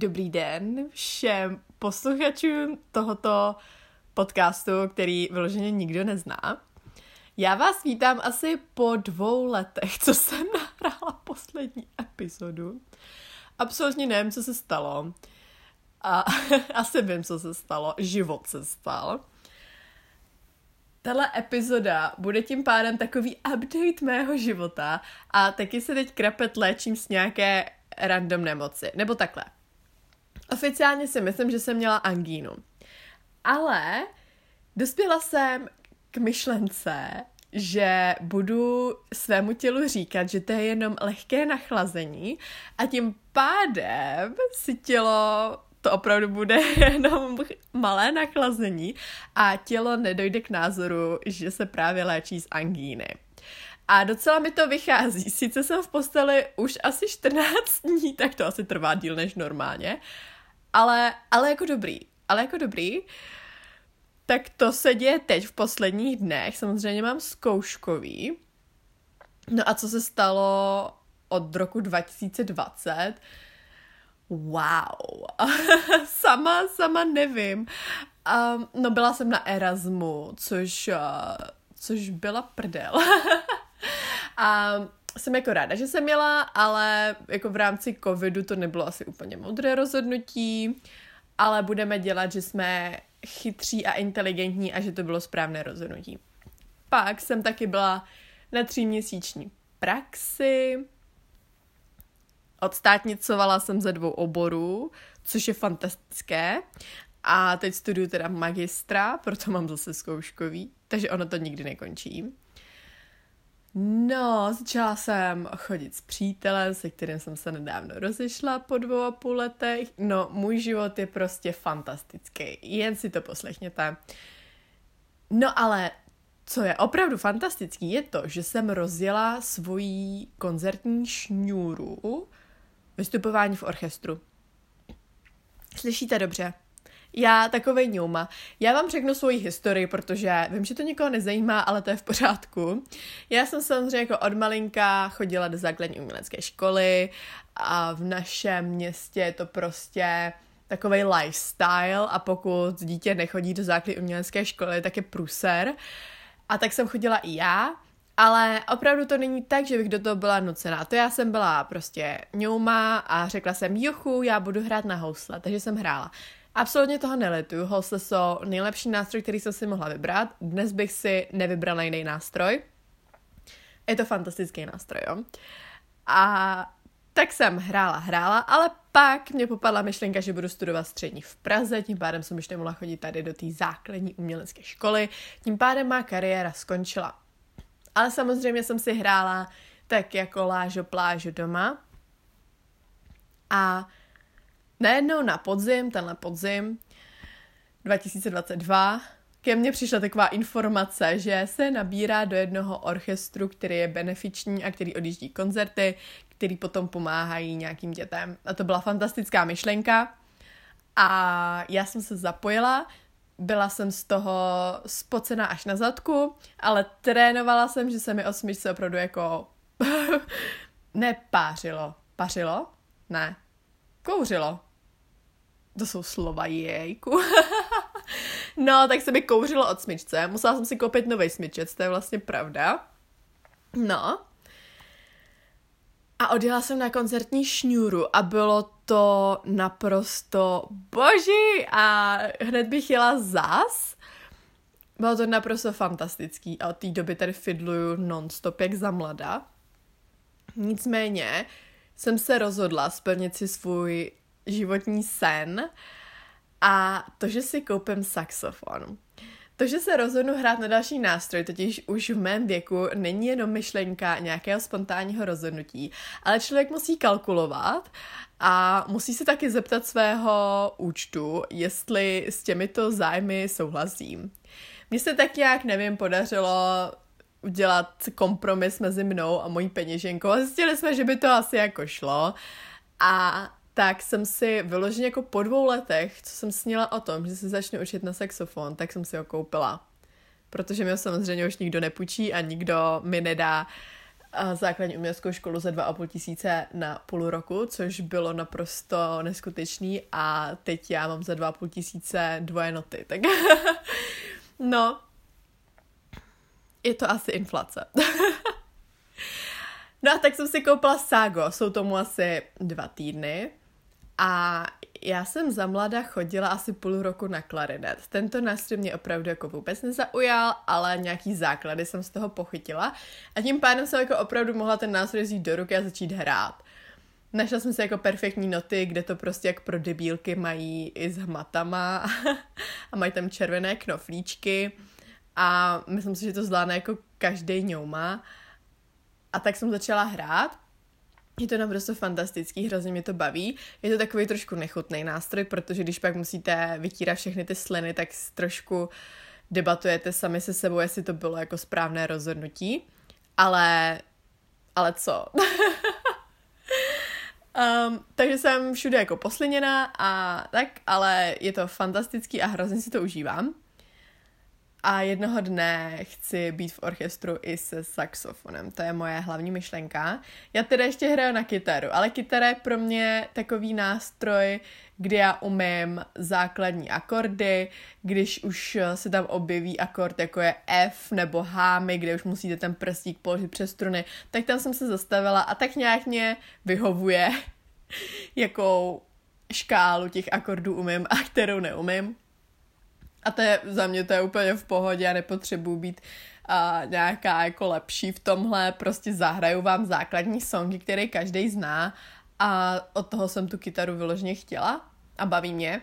Dobrý den všem posluchačům tohoto podcastu, který vyloženě nikdo nezná. Já vás vítám asi po dvou letech, co jsem nahrála poslední epizodu. Absolutně nevím, co se stalo. A asi vím, co se stalo. Život se stal. Tahle epizoda bude tím pádem takový update mého života a taky se teď krapet léčím s nějaké random nemoci. Nebo takhle. Oficiálně si myslím, že jsem měla angínu. Ale dospěla jsem k myšlence, že budu svému tělu říkat, že to je jenom lehké nachlazení a tím pádem si tělo to opravdu bude jenom malé nachlazení a tělo nedojde k názoru, že se právě léčí z angíny. A docela mi to vychází. Sice jsem v posteli už asi 14 dní, tak to asi trvá díl než normálně, ale, ale jako dobrý. Ale jako dobrý. Tak to se děje teď v posledních dnech. Samozřejmě mám zkouškový. No a co se stalo od roku 2020? Wow. sama, sama nevím. Um, no byla jsem na Erasmu, což, uh, což byla prdel. a jsem jako ráda, že jsem měla, ale jako v rámci covidu to nebylo asi úplně modré rozhodnutí, ale budeme dělat, že jsme chytří a inteligentní a že to bylo správné rozhodnutí. Pak jsem taky byla na tříměsíční praxi, odstátnicovala jsem ze dvou oborů, což je fantastické. A teď studuju teda magistra, proto mám zase zkouškový, takže ono to nikdy nekončí. No, začala jsem chodit s přítelem, se kterým jsem se nedávno rozešla po dvou a půl letech. No, můj život je prostě fantastický, jen si to poslechněte. No ale co je opravdu fantastický, je to, že jsem rozjela svoji koncertní šňůru vystupování v orchestru. Slyšíte dobře? Já takovej ňouma. Já vám řeknu svoji historii, protože vím, že to nikoho nezajímá, ale to je v pořádku. Já jsem samozřejmě jako od malinka chodila do základní umělecké školy a v našem městě je to prostě takový lifestyle a pokud dítě nechodí do základní umělecké školy, tak je pruser. A tak jsem chodila i já, ale opravdu to není tak, že bych do toho byla nucená. To já jsem byla prostě ňouma a řekla jsem, juchu, já budu hrát na housle, takže jsem hrála. Absolutně toho neletuju, housle jsou nejlepší nástroj, který jsem si mohla vybrat. Dnes bych si nevybrala jiný nástroj. Je to fantastický nástroj, jo. A tak jsem hrála, hrála, ale pak mě popadla myšlenka, že budu studovat střední v Praze, tím pádem jsem už nemohla chodit tady do té základní umělecké školy, tím pádem má kariéra skončila. Ale samozřejmě jsem si hrála tak jako lážo plážo doma. A najednou na podzim, tenhle podzim 2022, ke mně přišla taková informace, že se nabírá do jednoho orchestru, který je benefiční a který odjíždí koncerty, který potom pomáhají nějakým dětem. A to byla fantastická myšlenka. A já jsem se zapojila, byla jsem z toho spocená až na zadku, ale trénovala jsem, že se mi osmičce opravdu jako nepářilo. Pařilo? Ne. Kouřilo. To jsou slova, jejku. no, tak se mi kouřilo od smyčce. Musela jsem si koupit nový smyčec, to je vlastně pravda. No. A odjela jsem na koncertní šňůru a bylo to naprosto boží a hned bych jela zas. Bylo to naprosto fantastický a od té doby tady fidluju nonstop jak za mlada. Nicméně jsem se rozhodla splnit si svůj životní sen a to, že si koupím saxofon. To, že se rozhodnu hrát na další nástroj, totiž už v mém věku není jenom myšlenka nějakého spontánního rozhodnutí, ale člověk musí kalkulovat a musí se taky zeptat svého účtu, jestli s těmito zájmy souhlasím. Mně se tak nějak, nevím, podařilo udělat kompromis mezi mnou a mojí peněženkou a zjistili jsme, že by to asi jako šlo. A tak jsem si vyloženě jako po dvou letech, co jsem sněla o tom, že se začnu učit na saxofon, tak jsem si ho koupila. Protože mi ho samozřejmě už nikdo nepůjčí a nikdo mi nedá základní uměleckou školu za 2,5 tisíce na půl roku, což bylo naprosto neskutečný a teď já mám za 2,5 tisíce dvoje noty, tak no, je to asi inflace. no a tak jsem si koupila Ságo, jsou tomu asi dva týdny a já jsem za mlada chodila asi půl roku na klarinet. Tento nástroj mě opravdu jako vůbec nezaujal, ale nějaký základy jsem z toho pochytila a tím pádem jsem jako opravdu mohla ten nástroj vzít do ruky a začít hrát. Našla jsem si jako perfektní noty, kde to prostě jak pro debílky mají i s hmatama a mají tam červené knoflíčky a myslím si, že to zvládne jako každý ňouma. A tak jsem začala hrát je to naprosto fantastický, hrozně mě to baví. Je to takový trošku nechutný nástroj, protože když pak musíte vytírat všechny ty sliny, tak trošku debatujete sami se sebou, jestli to bylo jako správné rozhodnutí. Ale, ale co? um, takže jsem všude jako posliněná a tak, ale je to fantastický a hrozně si to užívám. A jednoho dne chci být v orchestru i se saxofonem. To je moje hlavní myšlenka. Já teda ještě hraju na kytaru, ale kytara je pro mě takový nástroj, kde já umím základní akordy, když už se tam objeví akord jako je F nebo H, kde už musíte ten prstík položit přes struny, tak tam jsem se zastavila a tak nějak mě vyhovuje, jakou škálu těch akordů umím a kterou neumím. A to je, za mě to je úplně v pohodě, já nepotřebuji být a, nějaká jako lepší v tomhle, prostě zahraju vám základní songy, které každý zná a od toho jsem tu kytaru vyloženě chtěla a baví mě.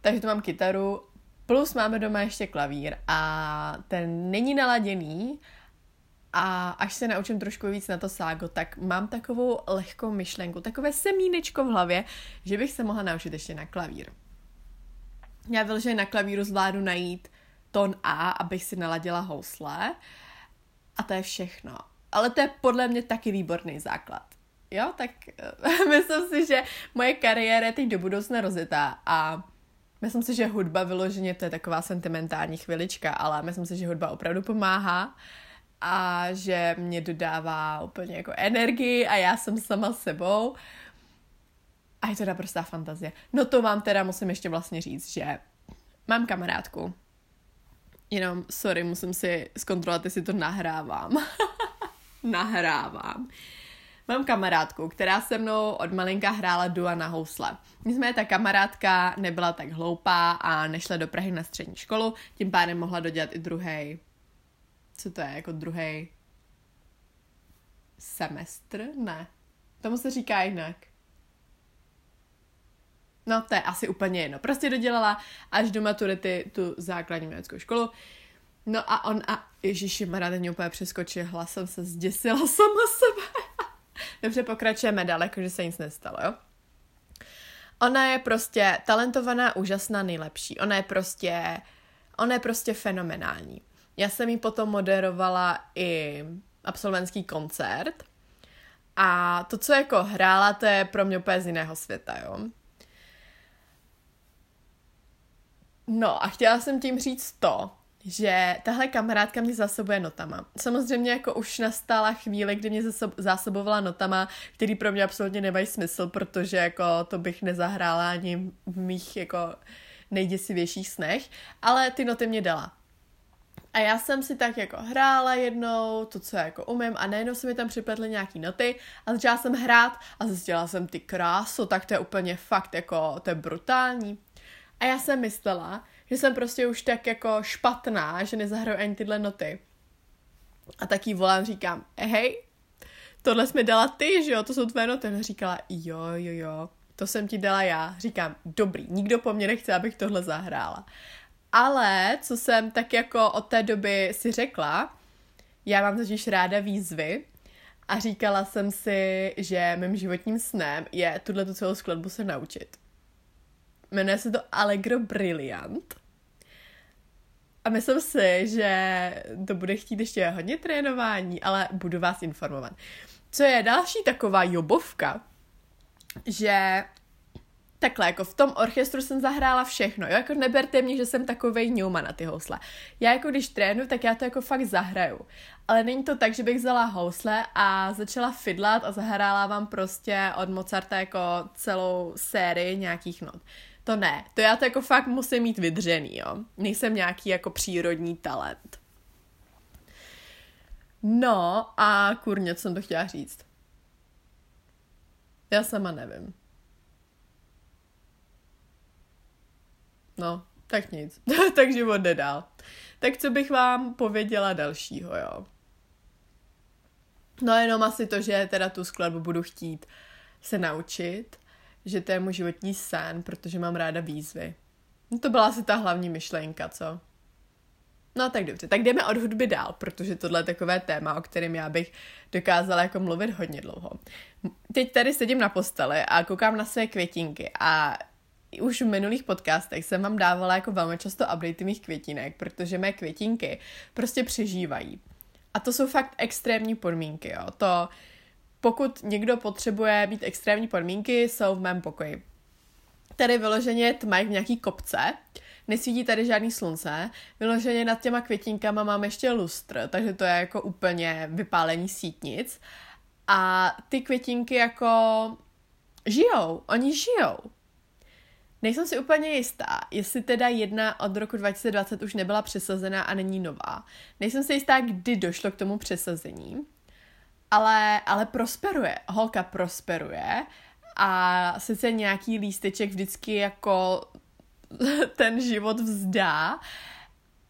Takže tu mám kytaru, plus máme doma ještě klavír a ten není naladěný, a až se naučím trošku víc na to ságo, tak mám takovou lehkou myšlenku, takové semínečko v hlavě, že bych se mohla naučit ještě na klavír. Já vyloženě na klavíru zvládnu najít tón A, abych si naladila housle. A to je všechno. Ale to je podle mě taky výborný základ. Jo, tak myslím si, že moje kariéra je teď do budoucna rozjetá a myslím si, že hudba vyloženě to je taková sentimentální chvilička, ale myslím si, že hudba opravdu pomáhá a že mě dodává úplně jako energii a já jsem sama sebou. A je to naprostá fantazie. No to vám teda musím ještě vlastně říct, že mám kamarádku. Jenom, sorry, musím si zkontrolovat, jestli to nahrávám. nahrávám. Mám kamarádku, která se mnou od malinka hrála dua na housle. Nicméně ta kamarádka nebyla tak hloupá a nešla do Prahy na střední školu, tím pádem mohla dodělat i druhý. Co to je, jako druhý semestr? Ne. Tomu se říká jinak. No, to je asi úplně jedno. Prostě dodělala až do maturity tu základní uměleckou školu. No a on a Ježíši, Mara, ten úplně přeskočil hlasem, se zděsila sama sebe. Dobře, pokračujeme daleko, že se nic nestalo, jo? Ona je prostě talentovaná, úžasná, nejlepší. Ona je prostě, ona je prostě fenomenální. Já jsem jí potom moderovala i absolventský koncert a to, co jako hrála, to je pro mě úplně z jiného světa, jo. No a chtěla jsem tím říct to, že tahle kamarádka mě zásobuje notama. Samozřejmě jako už nastala chvíle, kdy mě zásobovala notama, který pro mě absolutně nemají smysl, protože jako to bych nezahrála ani v mých jako nejděsivějších snech, ale ty noty mě dala. A já jsem si tak jako hrála jednou, to, co jako umím, a najednou se mi tam připletly nějaký noty a začala jsem hrát a zjistila jsem ty krásu, tak to je úplně fakt jako, to je brutální. A já jsem myslela, že jsem prostě už tak jako špatná, že nezahraju ani tyhle noty. A tak jí volám, říkám, eh, hej, tohle jsi mi dala ty, že jo, to jsou tvé noty. Ona říkala, jo, jo, jo, to jsem ti dala já. Říkám, dobrý, nikdo po mně nechce, abych tohle zahrála. Ale, co jsem tak jako od té doby si řekla, já mám totiž ráda výzvy a říkala jsem si, že mým životním snem je tuhle tu celou skladbu se naučit. Jmenuje se to Allegro Brilliant. A myslím si, že to bude chtít ještě hodně trénování, ale budu vás informovat. Co je další taková jobovka, že takhle, jako v tom orchestru jsem zahrála všechno, jo, jako neberte mě, že jsem takovej Newman na ty housle. Já jako když trénu, tak já to jako fakt zahraju. Ale není to tak, že bych vzala housle a začala fidlat a zahrála vám prostě od Mozarta jako celou sérii nějakých not. To ne, to já to jako fakt musím mít vydřený, jo. Nejsem nějaký jako přírodní talent. No a kurně, co jsem to chtěla říct. Já sama nevím. No, tak nic. tak život jde dál. Tak co bych vám pověděla dalšího, jo? No jenom asi to, že teda tu skladbu budu chtít se naučit, že to je můj životní sen, protože mám ráda výzvy. No to byla asi ta hlavní myšlenka, co? No tak dobře, tak jdeme od hudby dál, protože tohle je takové téma, o kterém já bych dokázala jako mluvit hodně dlouho. Teď tady sedím na posteli a koukám na své květinky a už v minulých podcastech jsem vám dávala jako velmi často update mých květinek, protože mé květinky prostě přežívají. A to jsou fakt extrémní podmínky, jo. To, pokud někdo potřebuje mít extrémní podmínky, jsou v mém pokoji. Tady vyloženě tma v nějaký kopce, nesvítí tady žádný slunce, vyloženě nad těma květinkama mám ještě lustr, takže to je jako úplně vypálení sítnic. A ty květinky jako žijou, oni žijou. Nejsem si úplně jistá, jestli teda jedna od roku 2020 už nebyla přesazená a není nová. Nejsem si jistá, kdy došlo k tomu přesazení, ale, ale prosperuje. Holka prosperuje a sice nějaký lísteček vždycky jako ten život vzdá,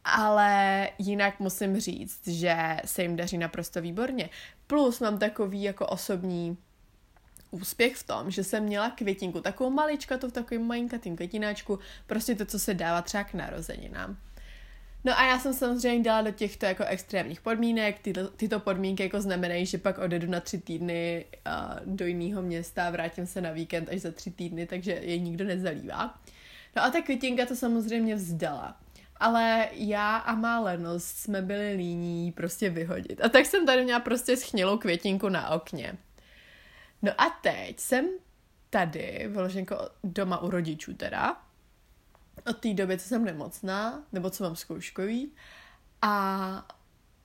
ale jinak musím říct, že se jim daří naprosto výborně. Plus mám takový jako osobní úspěch v tom, že jsem měla květinku, takovou malička, to v takovém malinkatým květináčku, prostě to, co se dává třeba k narozeninám. No a já jsem samozřejmě dala do těchto jako extrémních podmínek. Ty, tyto podmínky jako znamenají, že pak odjedu na tři týdny uh, do jiného města a vrátím se na víkend až za tři týdny, takže je nikdo nezalívá. No a ta květinka to samozřejmě vzdala. Ale já a má lenost jsme byli líní prostě vyhodit. A tak jsem tady měla prostě schnilou květinku na okně. No a teď jsem tady, vyloženko doma u rodičů teda, od té doby, co jsem nemocná, nebo co mám zkouškový, a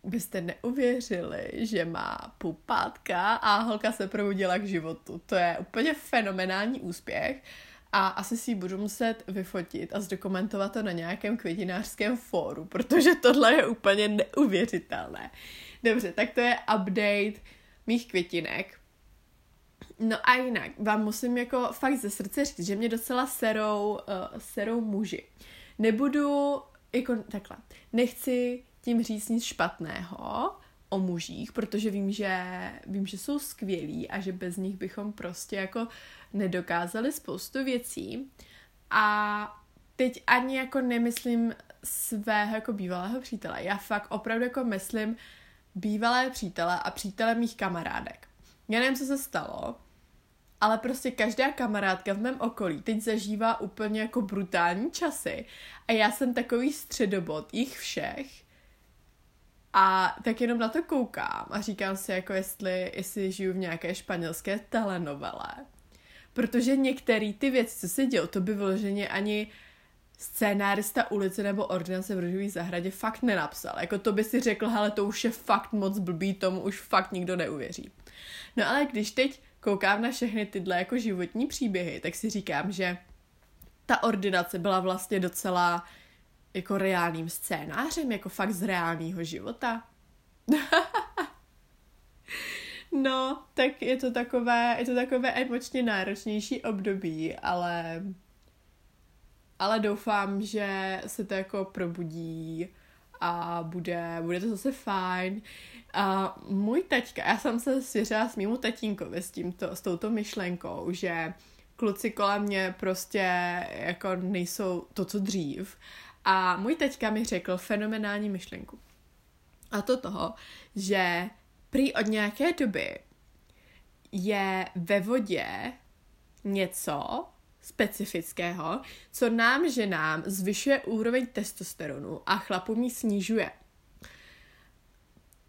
byste neuvěřili, že má pupátka a holka se probudila k životu. To je úplně fenomenální úspěch a asi si ji budu muset vyfotit a zdokumentovat to na nějakém květinářském fóru, protože tohle je úplně neuvěřitelné. Dobře, tak to je update mých květinek. No a jinak vám musím jako fakt ze srdce říct, že mě docela serou, uh, serou muži. Nebudu, jako takhle, nechci tím říct nic špatného o mužích, protože vím, že vím, že jsou skvělí a že bez nich bychom prostě jako nedokázali spoustu věcí. A teď ani jako nemyslím svého jako bývalého přítele. Já fakt opravdu jako myslím bývalé přítele a přítele mých kamarádek. Já nevím, co se stalo, ale prostě každá kamarádka v mém okolí teď zažívá úplně jako brutální časy a já jsem takový středobod jich všech a tak jenom na to koukám a říkám si jako jestli, jestli žiju v nějaké španělské telenovele. Protože některé ty věci, co se dějou, to by vyloženě ani scénárista ulice nebo ordinace v Růžové zahradě fakt nenapsal. Jako to by si řekl, hele, to už je fakt moc blbý, tomu už fakt nikdo neuvěří. No ale když teď koukám na všechny tyhle jako životní příběhy, tak si říkám, že ta ordinace byla vlastně docela jako reálným scénářem, jako fakt z reálného života. no, tak je to takové, je to takové emočně náročnější období, ale ale doufám, že se to jako probudí a bude, bude to zase fajn. A můj taťka, já jsem se svěřila s mýmu tatínkovi s, tímto, s touto myšlenkou, že kluci kolem mě prostě jako nejsou to, co dřív. A můj teďka mi řekl fenomenální myšlenku. A to toho, že prý od nějaké doby je ve vodě něco specifického, co nám ženám zvyšuje úroveň testosteronu a chlapům ji snižuje.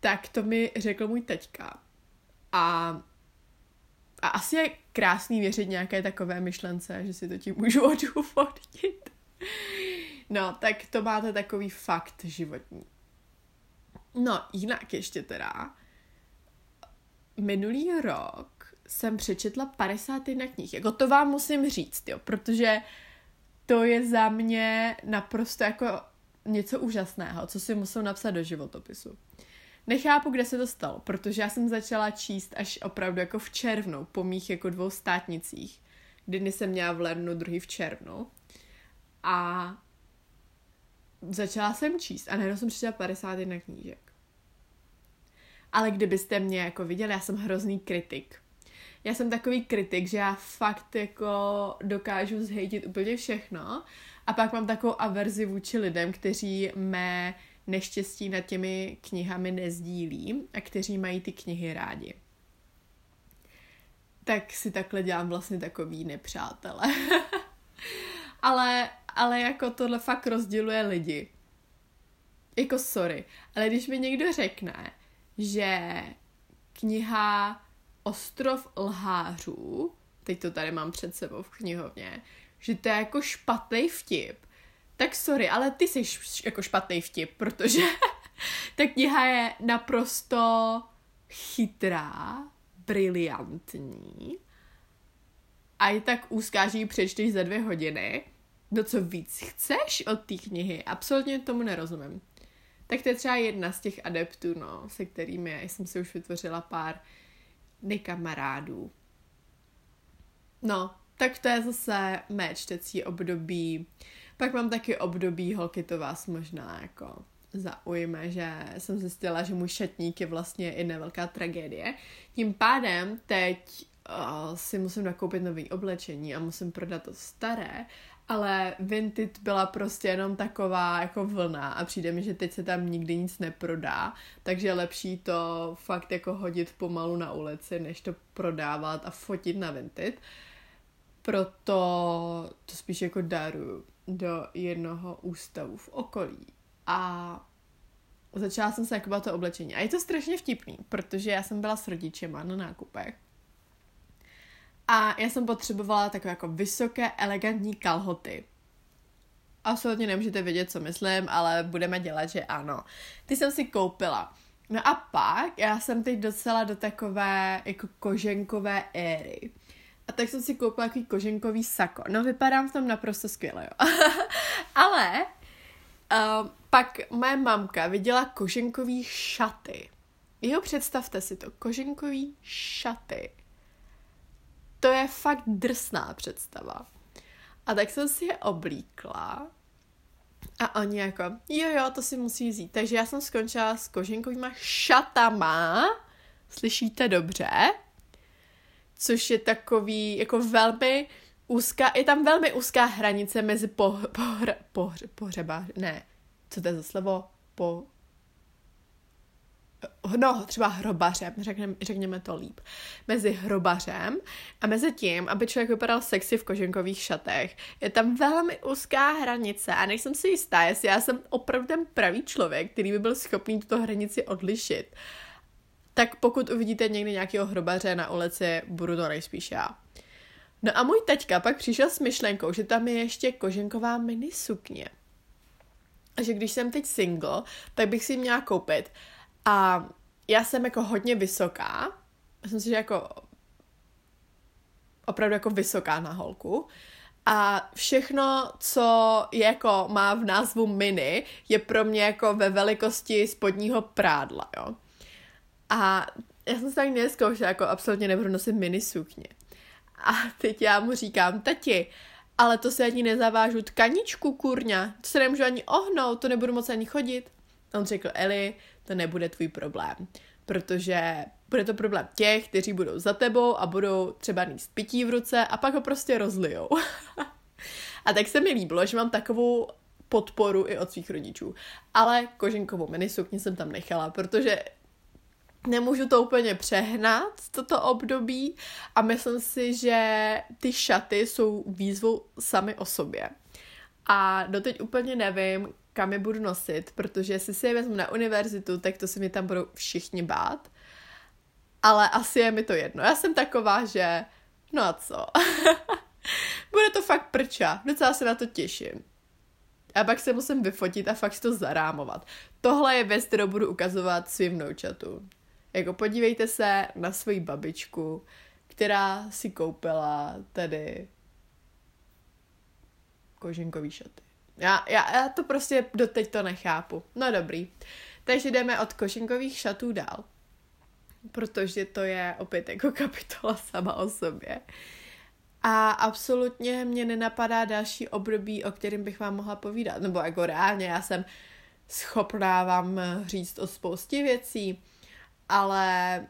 Tak to mi řekl můj teďka. A a asi je krásný věřit nějaké takové myšlence, že si to tím můžu odůvodnit. No, tak to máte takový fakt životní. No, jinak ještě teda, minulý rok jsem přečetla 51 knih. Jako to vám musím říct, jo, protože to je za mě naprosto jako něco úžasného, co si musím napsat do životopisu. Nechápu, kde se to stalo, protože já jsem začala číst až opravdu jako v červnu, po mých jako dvou státnicích. Kdy jsem měla v lednu, druhý v červnu. A začala jsem číst a najednou jsem přečetla 51 knížek. Ale kdybyste mě jako viděli, já jsem hrozný kritik. Já jsem takový kritik, že já fakt jako dokážu zhejtit úplně všechno a pak mám takovou averzi vůči lidem, kteří mé neštěstí nad těmi knihami nezdílí a kteří mají ty knihy rádi. Tak si takhle dělám vlastně takový nepřátele. ale, ale jako tohle fakt rozděluje lidi. Jako sorry, ale když mi někdo řekne, že kniha Ostrov lhářů, teď to tady mám před sebou v knihovně, že to je jako špatný vtip, tak sorry, ale ty jsi jako špatný vtip, protože ta kniha je naprosto chytrá, briliantní a i tak úzká, že ji přečteš za dvě hodiny. No co víc chceš od té knihy? Absolutně tomu nerozumím. Tak to je třeba jedna z těch adeptů, no, se kterými jsem si už vytvořila pár nekamarádů. No, tak to je zase mé čtecí období. Pak mám taky období, holky, to vás možná jako zaujme, že jsem zjistila, že můj šatník je vlastně i nevelká tragédie. Tím pádem teď uh, si musím nakoupit nový oblečení a musím prodat to staré, ale Vinted byla prostě jenom taková jako vlna a přijde mi, že teď se tam nikdy nic neprodá, takže lepší to fakt jako hodit pomalu na ulici, než to prodávat a fotit na Vinted. Proto to spíš jako daruju do jednoho ústavu v okolí. A začala jsem se jako to oblečení. A je to strašně vtipný, protože já jsem byla s rodičema na nákupech a já jsem potřebovala takové jako vysoké, elegantní kalhoty. Absolutně nemůžete vědět, co myslím, ale budeme dělat, že ano. Ty jsem si koupila. No a pak já jsem teď docela do takové jako koženkové éry. A tak jsem si koupila takový koženkový sako. No vypadám v tom naprosto skvěle, jo. ale uh, pak moje mamka viděla koženkový šaty. Jo, představte si to, koženkový šaty to je fakt drsná představa. A tak jsem si je oblíkla a oni jako, jo, jo, to si musí vzít. Takže já jsem skončila s koženkovýma šatama, slyšíte dobře, což je takový jako velmi úzká, je tam velmi úzká hranice mezi po, pohře, pohře, pohřeba, ne, co to je za slovo? Po, no, třeba hrobařem, řekněme, řekněme to líp, mezi hrobařem a mezi tím, aby člověk vypadal sexy v koženkových šatech. Je tam velmi úzká hranice a nejsem si jistá, jestli já jsem opravdu ten pravý člověk, který by byl schopný tuto hranici odlišit. Tak pokud uvidíte někdy nějakého hrobaře na ulici, budu to nejspíš já. No a můj teďka pak přišel s myšlenkou, že tam je ještě koženková mini sukně. A že když jsem teď single, tak bych si měla koupit a já jsem jako hodně vysoká. Myslím si, že jako opravdu jako vysoká na holku. A všechno, co je jako má v názvu mini, je pro mě jako ve velikosti spodního prádla, jo. A já jsem se tak neskoušela, jako absolutně nebudu nosit mini sukně. A teď já mu říkám, tati, ale to se ani nezavážu tkaničku, kurňa, to se nemůžu ani ohnout, to nebudu moc ani chodit. A on řekl, Eli, to nebude tvůj problém, protože bude to problém těch, kteří budou za tebou a budou třeba níst pití v ruce a pak ho prostě rozlijou. a tak se mi líbilo, že mám takovou podporu i od svých rodičů. Ale koženkovou minisukni jsem tam nechala, protože nemůžu to úplně přehnat, toto období a myslím si, že ty šaty jsou výzvou sami o sobě. A doteď úplně nevím, kam je budu nosit, protože jestli si je vezmu na univerzitu, tak to se mi tam budou všichni bát. ale asi je mi to jedno. Já jsem taková, že no a co? Bude to fakt prča, docela se na to těším. A pak se musím vyfotit a fakt to zarámovat. Tohle je věc, kterou budu ukazovat svým vnoučatům. Jako podívejte se na svoji babičku, která si koupila tedy koženkový šaty. Já, já, já to prostě doteď to nechápu. No dobrý. Takže jdeme od koženkových šatů dál. Protože to je opět jako kapitola sama o sobě. A absolutně mě nenapadá další období, o kterým bych vám mohla povídat. Nebo jako reálně, já jsem schopná vám říct o spoustě věcí, ale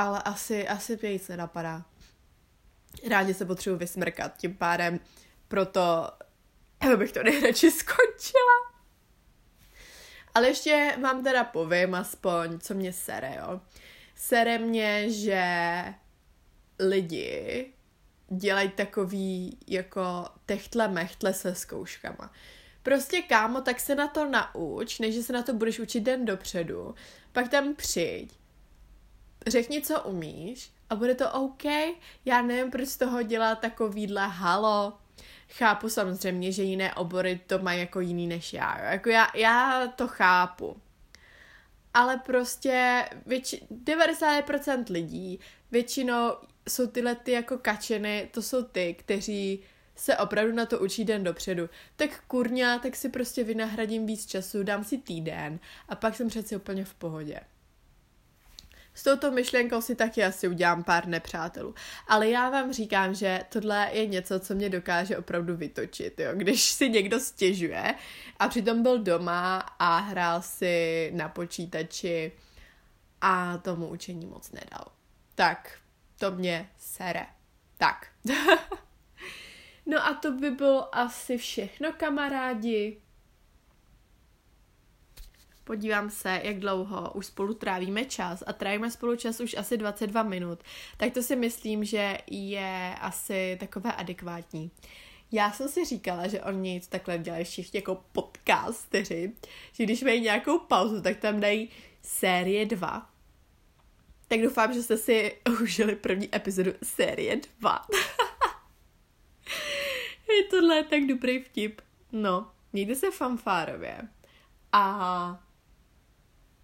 ale asi, asi mě nic nenapadá. Rádi se potřebuji vysmrkat, tím pádem proto bych to nejradši skončila. Ale ještě vám teda povím aspoň, co mě sere, jo. Sere mě, že lidi dělají takový jako techtle mechtle se zkouškama. Prostě kámo, tak se na to nauč, než se na to budeš učit den dopředu. Pak tam přijď, řekni, co umíš a bude to OK. Já nevím, proč z toho dělat takovýhle halo. Chápu samozřejmě, že jiné obory to mají jako jiný než já. Jo. Jako já, já to chápu. Ale prostě větši, 90% lidí, většinou jsou tyhle ty jako kačeny, to jsou ty, kteří se opravdu na to učí den dopředu. Tak kurňa, tak si prostě vynahradím víc času, dám si týden a pak jsem přeci úplně v pohodě. S touto myšlenkou si taky asi udělám pár nepřátelů. Ale já vám říkám, že tohle je něco, co mě dokáže opravdu vytočit. Jo? Když si někdo stěžuje a přitom byl doma a hrál si na počítači a tomu učení moc nedal. Tak, to mě sere. Tak. no a to by bylo asi všechno, kamarádi. Podívám se, jak dlouho už spolu trávíme čas a trávíme spolu čas už asi 22 minut, tak to si myslím, že je asi takové adekvátní. Já jsem si říkala, že oni takhle dělají všichni jako podcasteři, že když mají nějakou pauzu, tak tam dají série 2. Tak doufám, že jste si užili první epizodu série 2. je tohle tak dobrý vtip. No, mějte se fanfárově. A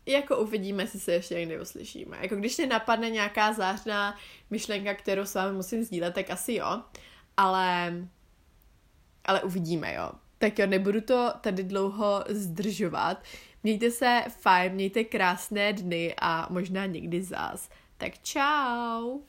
jako uvidíme, jestli se ještě někdy uslyšíme. Jako když mě napadne nějaká zářná myšlenka, kterou s vámi musím sdílet, tak asi jo. Ale, ale uvidíme, jo. Tak jo, nebudu to tady dlouho zdržovat. Mějte se fajn, mějte krásné dny a možná někdy zás. Tak čau!